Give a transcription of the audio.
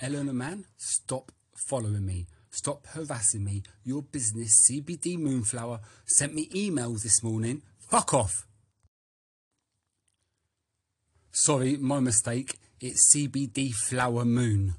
Eleanor Mann, stop following me. Stop harassing me. Your business, CBD Moonflower, sent me emails this morning. Fuck off. Sorry, my mistake. It's CBD Flower Moon.